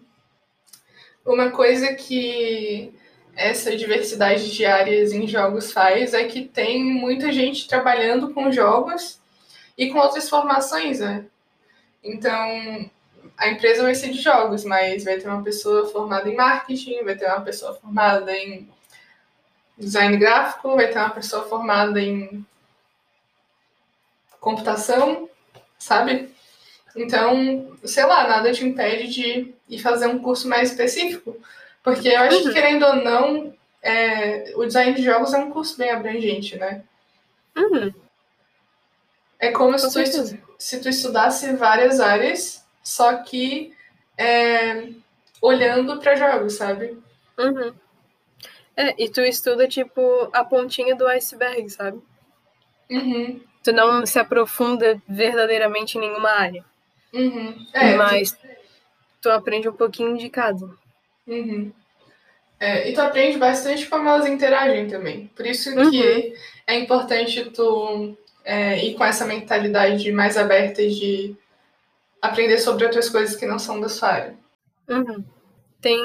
uma coisa que essa diversidade de áreas em jogos faz é que tem muita gente trabalhando com jogos e com outras formações, né? Então, a empresa vai ser de jogos, mas vai ter uma pessoa formada em marketing, vai ter uma pessoa formada em design gráfico, vai ter uma pessoa formada em computação, sabe? Então, sei lá, nada te impede de ir fazer um curso mais específico. Porque eu acho uhum. que, querendo ou não, é, o design de jogos é um curso bem abrangente, né? Uhum. É como se tu, se tu estudasse várias áreas, só que é, olhando para jogos, sabe? Uhum. É, e tu estuda, tipo, a pontinha do iceberg, sabe? Uhum. Tu não se aprofunda verdadeiramente em nenhuma área. Uhum. É, mas tu... tu aprende um pouquinho de cada. Uhum. É, e tu aprende bastante como elas interagem também. Por isso que uhum. é importante tu é, ir com essa mentalidade mais aberta de aprender sobre outras coisas que não são da sua área. Uhum. Tem,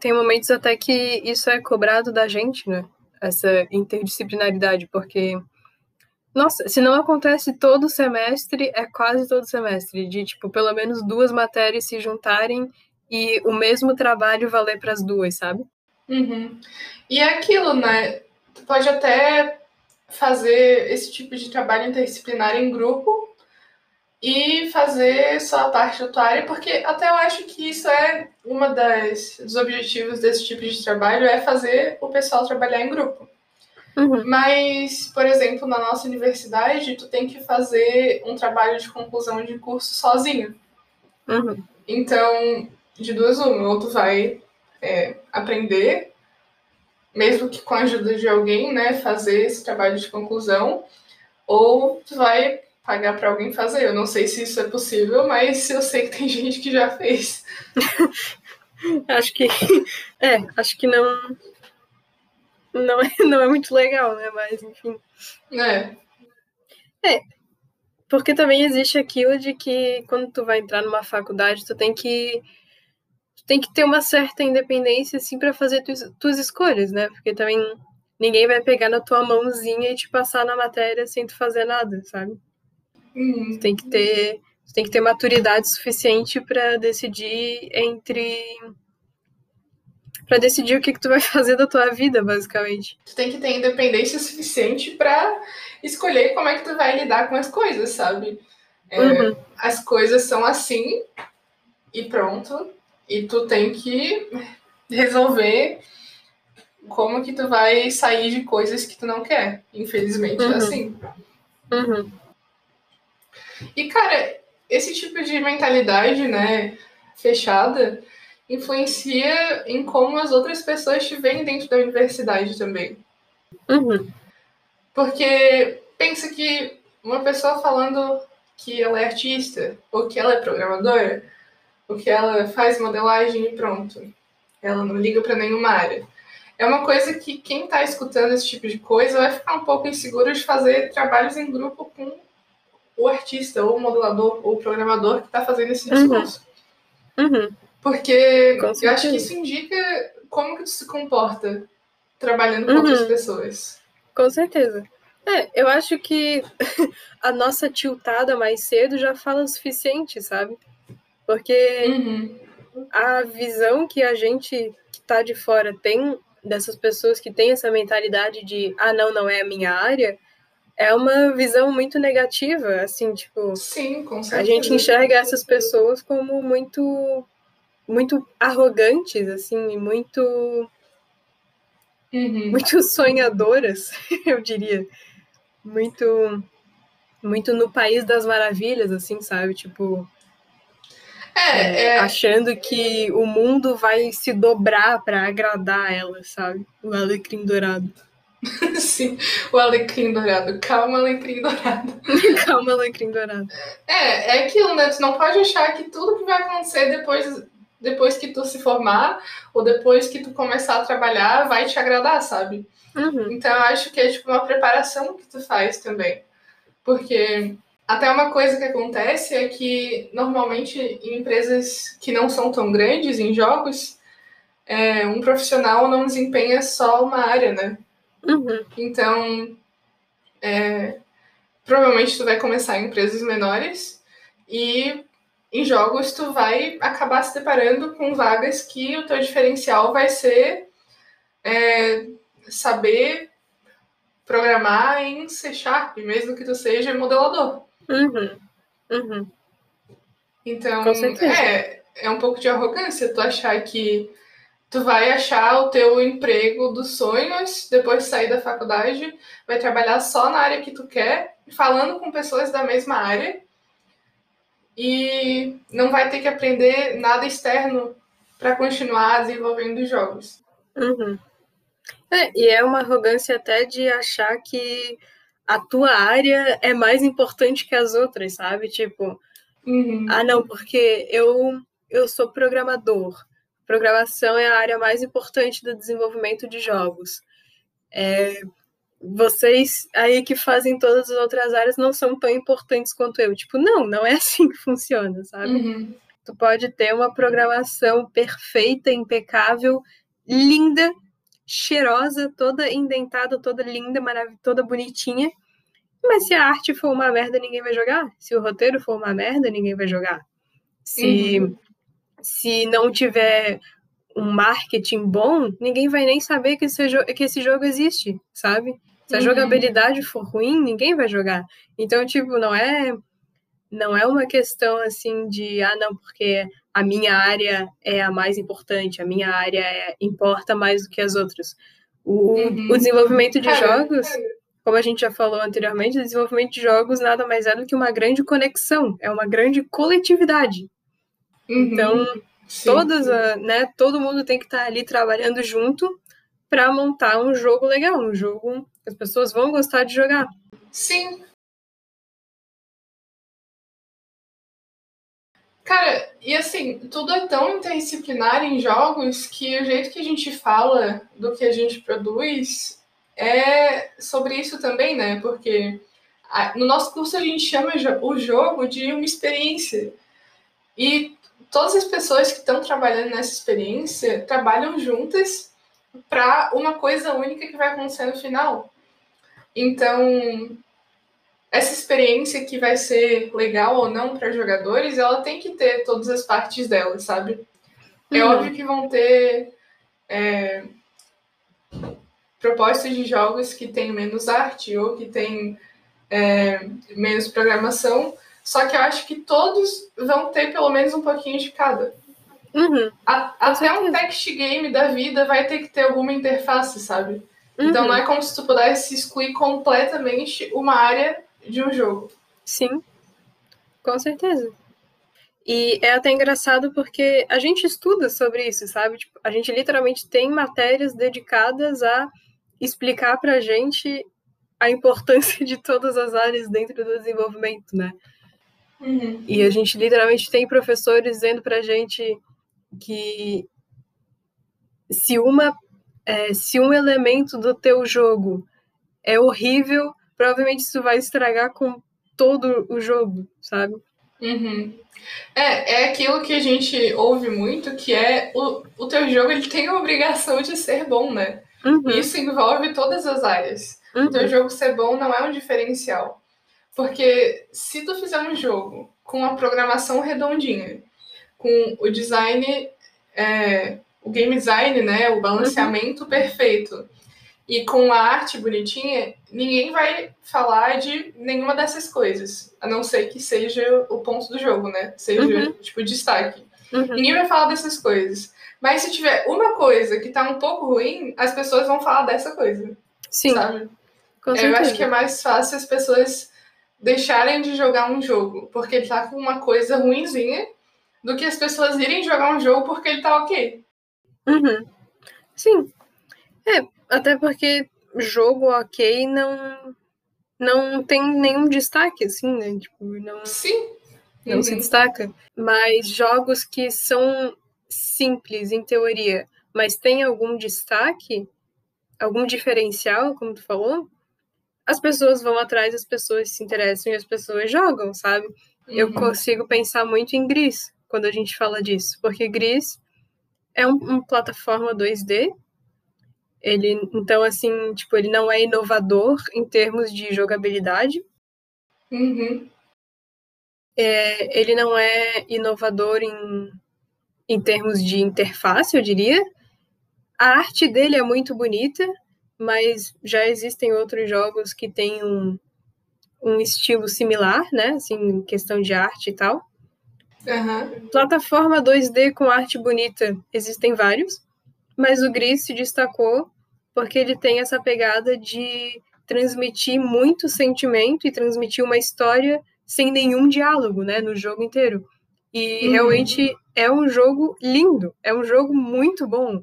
tem momentos até que isso é cobrado da gente, né? Essa interdisciplinaridade, porque nossa, se não acontece todo semestre, é quase todo semestre, de tipo, pelo menos duas matérias se juntarem e o mesmo trabalho valer para as duas, sabe? Uhum. E é aquilo, né? Tu pode até fazer esse tipo de trabalho interdisciplinar em grupo e fazer só a parte da tua área, porque até eu acho que isso é uma das dos objetivos desse tipo de trabalho é fazer o pessoal trabalhar em grupo. Uhum. Mas, por exemplo, na nossa universidade, tu tem que fazer um trabalho de conclusão de curso sozinho. Uhum. Então, de duas uma, ou tu vai é, aprender, mesmo que com a ajuda de alguém, né, fazer esse trabalho de conclusão, ou tu vai pagar para alguém fazer. Eu não sei se isso é possível, mas eu sei que tem gente que já fez. acho que é, acho que não não é, não é muito legal, né? Mas, enfim. É. É. Porque também existe aquilo de que quando tu vai entrar numa faculdade, tu tem que tem que ter uma certa independência assim para fazer tuas, tuas escolhas, né? Porque também ninguém vai pegar na tua mãozinha e te passar na matéria sem tu fazer nada, sabe? Uhum. Tu tem que ter tem que ter maturidade suficiente para decidir entre para decidir o que, que tu vai fazer da tua vida, basicamente. Tu tem que ter independência suficiente para escolher como é que tu vai lidar com as coisas, sabe? É, uhum. As coisas são assim e pronto. E tu tem que resolver como que tu vai sair de coisas que tu não quer. Infelizmente é uhum. é assim. Uhum. E, cara, esse tipo de mentalidade, né, fechada, influencia em como as outras pessoas te veem dentro da universidade também. Uhum. Porque pensa que uma pessoa falando que ela é artista, ou que ela é programadora, ou que ela faz modelagem e pronto. Ela não liga para nenhuma área. É uma coisa que quem está escutando esse tipo de coisa vai ficar um pouco inseguro de fazer trabalhos em grupo com o artista, ou o modelador, ou o programador que está fazendo esse uhum. discurso. Uhum. Uhum. Porque eu acho que isso indica como que tu se comporta trabalhando com uhum. outras pessoas. Com certeza. É, eu acho que a nossa tiltada mais cedo já fala o suficiente, sabe? Porque uhum. a visão que a gente que tá de fora tem dessas pessoas que têm essa mentalidade de ah, não, não é a minha área, é uma visão muito negativa, assim, tipo. Sim, com certeza. A gente enxerga essas pessoas como muito muito arrogantes, assim, e muito. Uhum. Muito sonhadoras, eu diria. Muito. Muito no país das maravilhas, assim, sabe? Tipo. É, é, é... Achando que o mundo vai se dobrar para agradar ela, sabe? O alecrim dourado. Sim, o alecrim dourado. Calma, alecrim dourado. Calma, alecrim dourado. É, é aquilo, né? Tu não pode achar que tudo que vai acontecer depois depois que tu se formar ou depois que tu começar a trabalhar vai te agradar, sabe? Uhum. Então eu acho que é tipo uma preparação que tu faz também. Porque até uma coisa que acontece é que normalmente em empresas que não são tão grandes em jogos, é, um profissional não desempenha só uma área, né? Uhum. Então, é, provavelmente tu vai começar em empresas menores e em jogos tu vai acabar se deparando com vagas que o teu diferencial vai ser é, saber programar em C Sharp, mesmo que tu seja modelador. Uhum. Uhum. Então, é, é um pouco de arrogância tu achar que tu vai achar o teu emprego dos sonhos depois de sair da faculdade, vai trabalhar só na área que tu quer, falando com pessoas da mesma área e não vai ter que aprender nada externo para continuar desenvolvendo jogos. Uhum. É, e é uma arrogância até de achar que a tua área é mais importante que as outras, sabe? Tipo, Uhum. ah, não, porque eu, eu sou programador. Programação é a área mais importante do desenvolvimento de jogos. É, vocês aí que fazem todas as outras áreas não são tão importantes quanto eu. Tipo, não, não é assim que funciona, sabe? Uhum. Tu pode ter uma programação perfeita, impecável, linda, cheirosa, toda indentada, toda linda, maravilhosa, toda bonitinha. Mas se a arte for uma merda, ninguém vai jogar. Se o roteiro for uma merda, ninguém vai jogar. Se, Uhum. se não tiver um marketing bom, ninguém vai nem saber que esse, que esse jogo existe, sabe? Se a Uhum. jogabilidade for ruim, ninguém vai jogar. Então, tipo, não é não é uma questão assim de ah não porque a minha área é a mais importante a minha área é- importa mais do que as outras o, Uhum. o desenvolvimento de jogos como a gente já falou anteriormente o desenvolvimento de jogos nada mais é do que uma grande conexão é uma grande coletividade Uhum. então Sim, todas a, né todo mundo tem que estar ali trabalhando junto para montar um jogo legal um jogo que as pessoas vão gostar de jogar Sim. Cara, e assim, tudo é tão interdisciplinar em jogos que o jeito que a gente fala do que a gente produz é sobre isso também, né? Porque no nosso curso a gente chama o jogo de uma experiência. E todas as pessoas que estão trabalhando nessa experiência trabalham juntas para uma coisa única que vai acontecer no final. Então, essa experiência que vai ser legal ou não para jogadores, ela tem que ter todas as partes dela, sabe? É Uhum. óbvio que vão ter é, propostas de jogos que tem menos arte ou que tem é, menos programação, só que eu acho que todos vão ter pelo menos um pouquinho de cada. Uhum. A- até um text game da vida vai ter que ter alguma interface, sabe? Então Uhum. não é como se tu pudesse excluir completamente uma área de um jogo. Sim, com certeza. E é até engraçado porque a gente estuda sobre isso, sabe? Tipo, a gente literalmente tem matérias dedicadas a explicar pra gente a importância de todas as áreas dentro do desenvolvimento, né? Uhum. E a gente literalmente tem professores dizendo pra gente que se uma é, se um elemento do teu jogo é horrível, provavelmente isso vai estragar com todo o jogo, sabe? Uhum. É, é aquilo que a gente ouve muito, que é o, o teu jogo ele tem a obrigação de ser bom, né? Uhum, E isso envolve todas as áreas. O teu uhum, jogo ser bom não é um diferencial. Porque se tu fizer um jogo com a programação redondinha, com o design, é, o game design, né, o balanceamento perfeito, e com a arte bonitinha, ninguém vai falar de nenhuma dessas coisas. A não ser que seja o ponto do jogo, né? Seja, Uhum. tipo, destaque. uhum. Ninguém vai falar dessas coisas. Mas se tiver uma coisa que tá um pouco ruim, as pessoas vão falar dessa coisa, Sim, sabe? com Eu certeza. acho que é mais fácil as pessoas deixarem de jogar um jogo porque ele tá com uma coisa ruinzinha do que as pessoas irem jogar um jogo porque ele tá ok. Uhum. Sim. É, até porque jogo ok não não tem nenhum destaque, assim, né? Tipo, não, Sim. não se Uhum. destaca. Mas jogos que são simples em teoria, mas tem algum destaque, algum diferencial, como tu falou, as pessoas vão atrás, as pessoas se interessam e as pessoas jogam, sabe? Uhum. Eu consigo pensar muito em Gris quando a gente fala disso, porque Gris é um, uma plataforma 2D. Ele, então, assim, tipo, ele não é inovador em termos de jogabilidade. Uhum. É, ele não é inovador em, em termos de interface, eu diria. A arte dele é muito bonita, mas já existem outros jogos que têm um, um estilo similar, né? Assim, questão de arte e tal. Uhum. Plataforma 2D com arte bonita, existem vários, mas o Gris se destacou porque ele tem essa pegada de transmitir muito sentimento e transmitir uma história sem nenhum diálogo, né, no jogo inteiro. E uhum. realmente é um jogo lindo, é um jogo muito bom.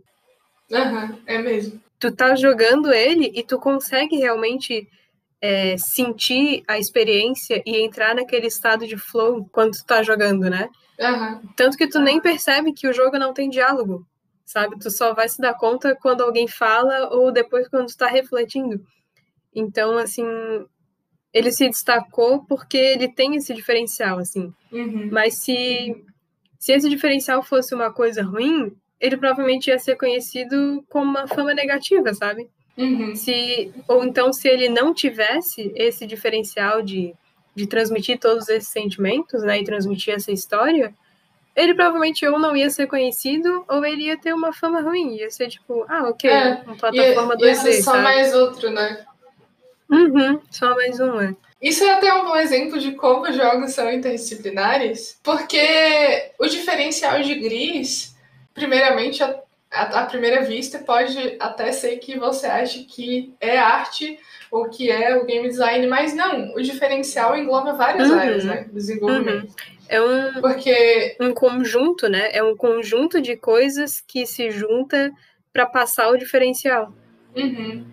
Uhum, é mesmo. Tu tá jogando ele e tu consegue realmente é, sentir a experiência e entrar naquele estado de flow quando tu tá jogando, né? Uhum. Tanto que tu nem percebe que o jogo não tem diálogo, sabe? Tu só vai se dar conta quando alguém fala ou depois quando tu tá refletindo. Então, assim, ele se destacou porque ele tem esse diferencial, assim. Uhum. Mas se, se esse diferencial fosse uma coisa ruim, ele provavelmente ia ser conhecido como uma fama negativa, sabe? Uhum. Se, ou então, se ele não tivesse esse diferencial de, de transmitir todos esses sentimentos, né, e transmitir essa história, ele provavelmente ou não ia ser conhecido, ou ele ia ter uma fama ruim. Ia ser tipo, ah, ok, é, uma plataforma ia, 2D, ia ser só sabe? mais outro, né? Uhum, só mais um, é. Isso é até um bom exemplo de como os jogos são interdisciplinares, porque o diferencial de Gris, primeiramente, à, à primeira vista, pode até ser que você ache que é arte ou que é o game design, mas não, o diferencial engloba várias Uhum. áreas, né? Desenvolvimento. É um, Porque um conjunto, né? É um conjunto de coisas que se junta para passar o diferencial. Uhum.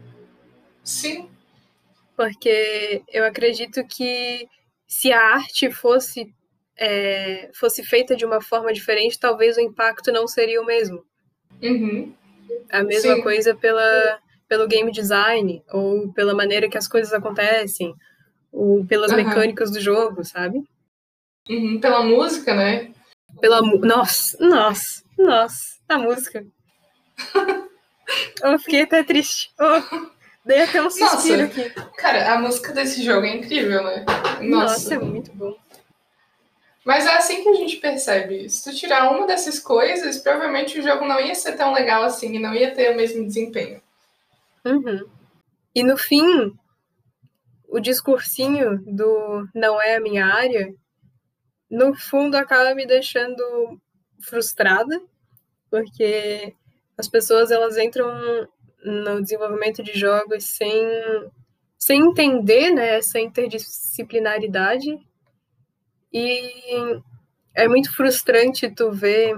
Sim, Porque eu acredito que se a arte fosse, é, fosse feita de uma forma diferente, talvez o impacto não seria o mesmo. uhum. A mesma Sim. coisa pela, pelo game design, ou pela maneira que as coisas acontecem, ou pelas Aham. mecânicas do jogo, sabe? Uhum. pela música, né? Pela Nossa, nossa, nossa, a música. Eu fiquei até triste. Oh, dei até um suspiro Nossa. aqui. Cara, a música desse jogo é incrível, né? Nossa, Nossa. é muito bom. Mas é assim que a gente percebe. Se tu tirar uma dessas coisas, provavelmente o jogo não ia ser tão legal assim e não ia ter o mesmo desempenho. Uhum. E no fim, o discursinho do não é a minha área, no fundo acaba me deixando frustrada, porque as pessoas elas entram no desenvolvimento de jogos sem, sem entender né, essa interdisciplinaridade e é muito frustrante tu ver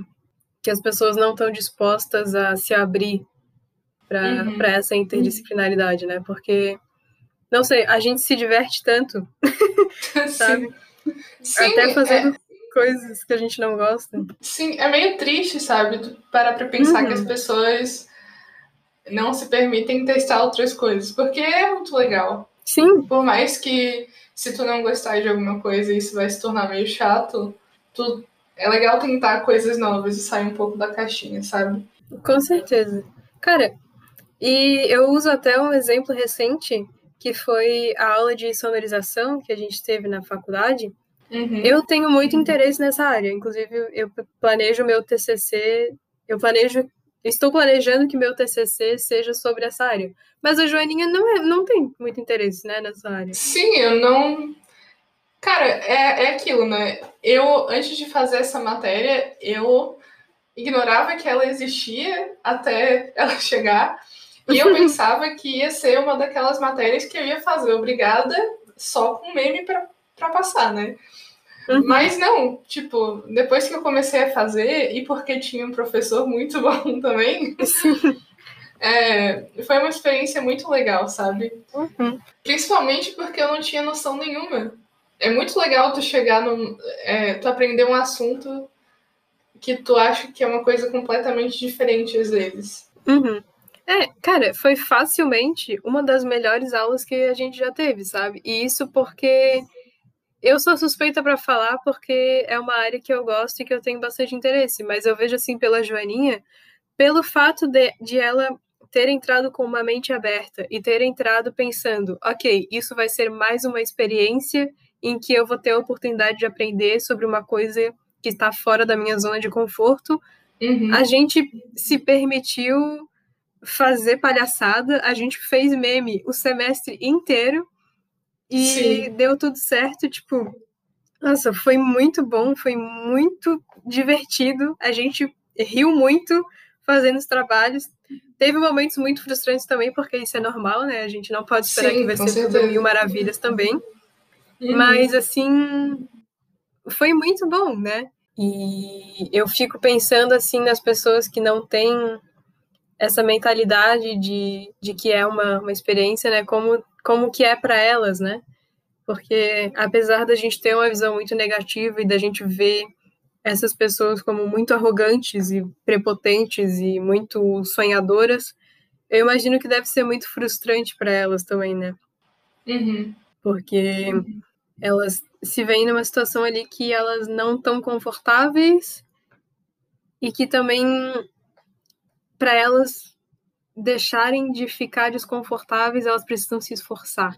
que as pessoas não estão dispostas a se abrir para Uhum. essa interdisciplinaridade, né? Porque, não sei, a gente se diverte tanto, sabe? Sim, Até é- fazendo coisas que a gente não gosta. Sim, é meio triste, sabe? Parar pra pensar Uhum. que as pessoas não se permitem testar outras coisas, porque é muito legal. Sim, Por mais que se tu não gostar de alguma coisa isso vai se tornar meio chato, tu é legal tentar coisas novas e sair um pouco da caixinha, sabe? com certeza. Cara, e eu uso até um exemplo recente, que foi a aula de sonorização que a gente teve na faculdade. Uhum. Eu tenho muito interesse nessa área, inclusive eu planejo meu TCC, eu planejo, estou planejando que meu TCC seja sobre essa área. Mas a Joaninha não, é, não tem muito interesse, né, nessa área. Sim, eu não. Cara, é, é aquilo, né? Eu, antes de fazer essa matéria, eu ignorava que ela existia até ela chegar. E eu pensava que ia ser uma daquelas matérias que eu ia fazer obrigada só com meme pra, pra passar, né? Uhum. Mas não, tipo, depois que eu comecei a fazer, e porque tinha um professor muito bom também, é, foi uma experiência muito legal, sabe? Uhum. Principalmente porque eu não tinha noção nenhuma. É muito legal tu chegar num. é, tu aprender um assunto que tu acha que é uma coisa completamente diferente às vezes. Uhum. É, cara, foi facilmente uma das melhores aulas que a gente já teve, sabe? E isso porque eu sou suspeita para falar porque é uma área que eu gosto e que eu tenho bastante interesse, mas eu vejo assim pela Joaninha, pelo fato de, de ela ter entrado com uma mente aberta e ter entrado pensando, ok, isso vai ser mais uma experiência em que eu vou ter a oportunidade de aprender sobre uma coisa que está fora da minha zona de conforto, uhum. a gente se permitiu fazer palhaçada, a gente fez meme o semestre inteiro e Sim. deu tudo certo, tipo, nossa, foi muito bom, foi muito divertido, a gente riu muito fazendo os trabalhos. Teve momentos muito frustrantes também, porque isso é normal, né? A gente não pode esperar Sim, que vai ser certeza. tudo mil maravilhas também. Uhum. Mas, assim, foi muito bom, né? E eu fico pensando, assim, nas pessoas que não têm essa mentalidade de, de que é uma, uma experiência, né? Como, como que é para elas, né? Porque apesar da gente ter uma visão muito negativa e da gente ver essas pessoas como muito arrogantes e prepotentes e muito sonhadoras, eu imagino que deve ser muito frustrante para elas também, né? Uhum. Porque uhum. elas se veem numa situação ali que elas não estão confortáveis e que também para elas deixarem de ficar desconfortáveis, elas precisam se esforçar.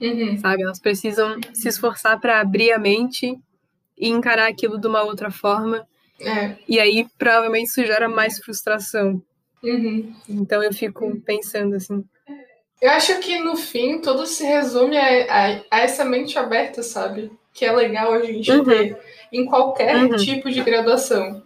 Uhum. Sabe? Elas precisam se esforçar para abrir a mente e encarar aquilo de uma outra forma. É. E aí, provavelmente, isso gera mais frustração. Uhum. Então, eu fico pensando assim. Eu acho que, no fim, tudo se resume a, a, a essa mente aberta, sabe? Que é legal a gente uhum. ter em qualquer uhum. tipo de graduação.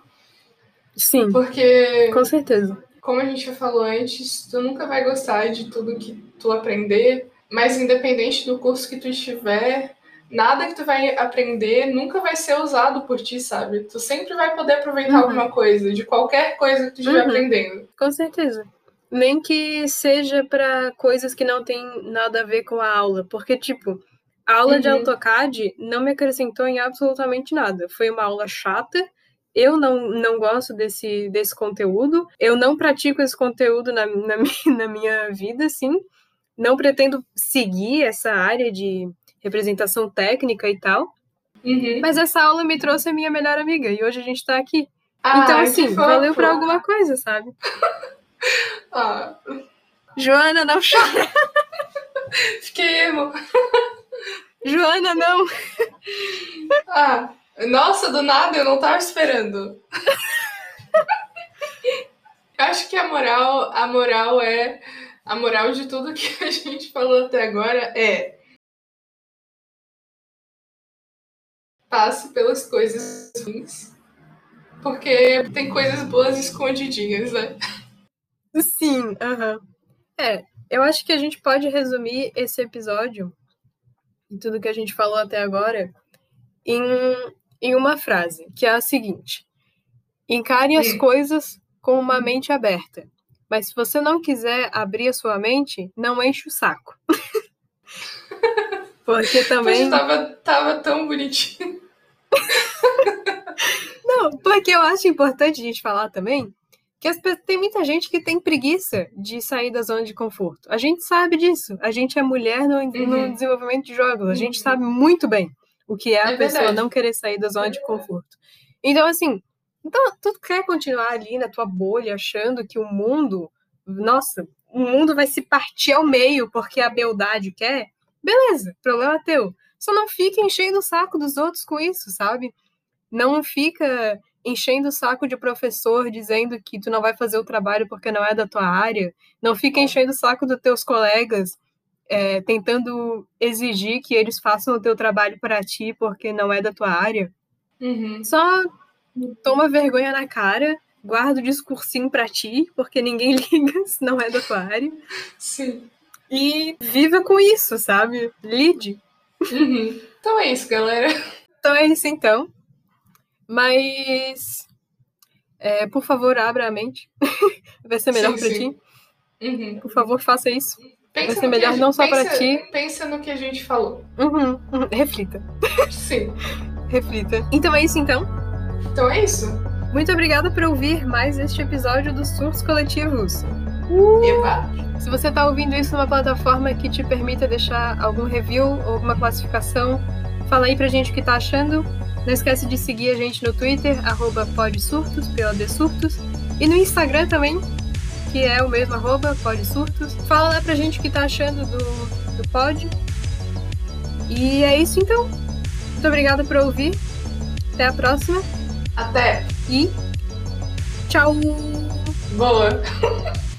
Sim. Porque. Com certeza. Como a gente já falou antes, tu nunca vai gostar de tudo que tu aprender, mas independente do curso que tu estiver, nada que tu vai aprender nunca vai ser usado por ti, sabe? Tu sempre vai poder aproveitar uhum. alguma coisa, de qualquer coisa que tu estiver uhum. aprendendo. Com certeza. Nem que seja para coisas que não tem nada a ver com a aula, porque tipo, a aula uhum. de AutoCAD não me acrescentou em absolutamente nada. Foi uma aula chata. Eu não, não gosto desse, desse conteúdo. Eu não pratico esse conteúdo na, na, na minha vida, assim. Não pretendo seguir essa área de representação técnica e tal. Uhum. Mas essa aula me trouxe a minha melhor amiga e hoje a gente tá aqui. Ah, então, assim, valeu pra alguma coisa, sabe? ah. Joana, não chora. Fiquei emo. Joana, não. ah, nossa, do nada eu não tava esperando. Acho que a moral, a moral é a moral de tudo que a gente falou até agora é passe pelas coisas ruins, porque tem coisas boas escondidinhas, né? Sim. Uhum. É, eu acho que a gente pode resumir esse episódio e tudo que a gente falou até agora em, em uma frase, que é a seguinte: encare as hum. coisas com uma mente aberta. Mas se você não quiser abrir a sua mente, não enche o saco. Porque também. Tava, tava tão bonitinho. Não, porque eu acho importante a gente falar também que as, tem muita gente que tem preguiça de sair da zona de conforto. A gente sabe disso. A gente é mulher no, uhum. no desenvolvimento de jogos. A gente uhum. sabe muito bem o que é a é pessoa verdade. não querer sair da zona de conforto. Então, assim, então, tu quer continuar ali na tua bolha achando que o mundo, nossa, o mundo vai se partir ao meio porque a beldade quer? Beleza, problema teu. Só não fica enchendo o saco dos outros com isso, sabe? Não fica enchendo o saco de professor dizendo que tu não vai fazer o trabalho porque não é da tua área. Não fica enchendo o saco dos teus colegas é, tentando exigir que eles façam o teu trabalho para ti porque não é da tua área. Uhum. Só toma vergonha na cara, guarda o discursinho para ti, porque ninguém liga se não é da tua área. Sim. E viva com isso, sabe? Lide. Uhum. Então é isso, galera. Então é isso, então. Mas, é, por favor, abra a mente. Vai ser melhor para ti. Uhum. Por favor, faça isso. Pensa Vai ser melhor não só para ti. Pensa no que a gente falou. Uhum, uhum. Reflita. Sim. Reflita. Então é isso, então. Então é isso. Muito obrigada por ouvir mais este episódio dos Surtos Coletivos. Eba! Se você está ouvindo isso numa plataforma que te permita deixar algum review ou alguma classificação, fala aí pra gente o que tá achando. Não esquece de seguir a gente no Twitter, arroba podsurtos, Surtos, e no Instagram também, que é o mesmo arroba podsurtos. Fala lá pra gente o que tá achando do, do pod. E é isso então. Muito obrigada por ouvir. Até a próxima. Até! E tchau! Boa!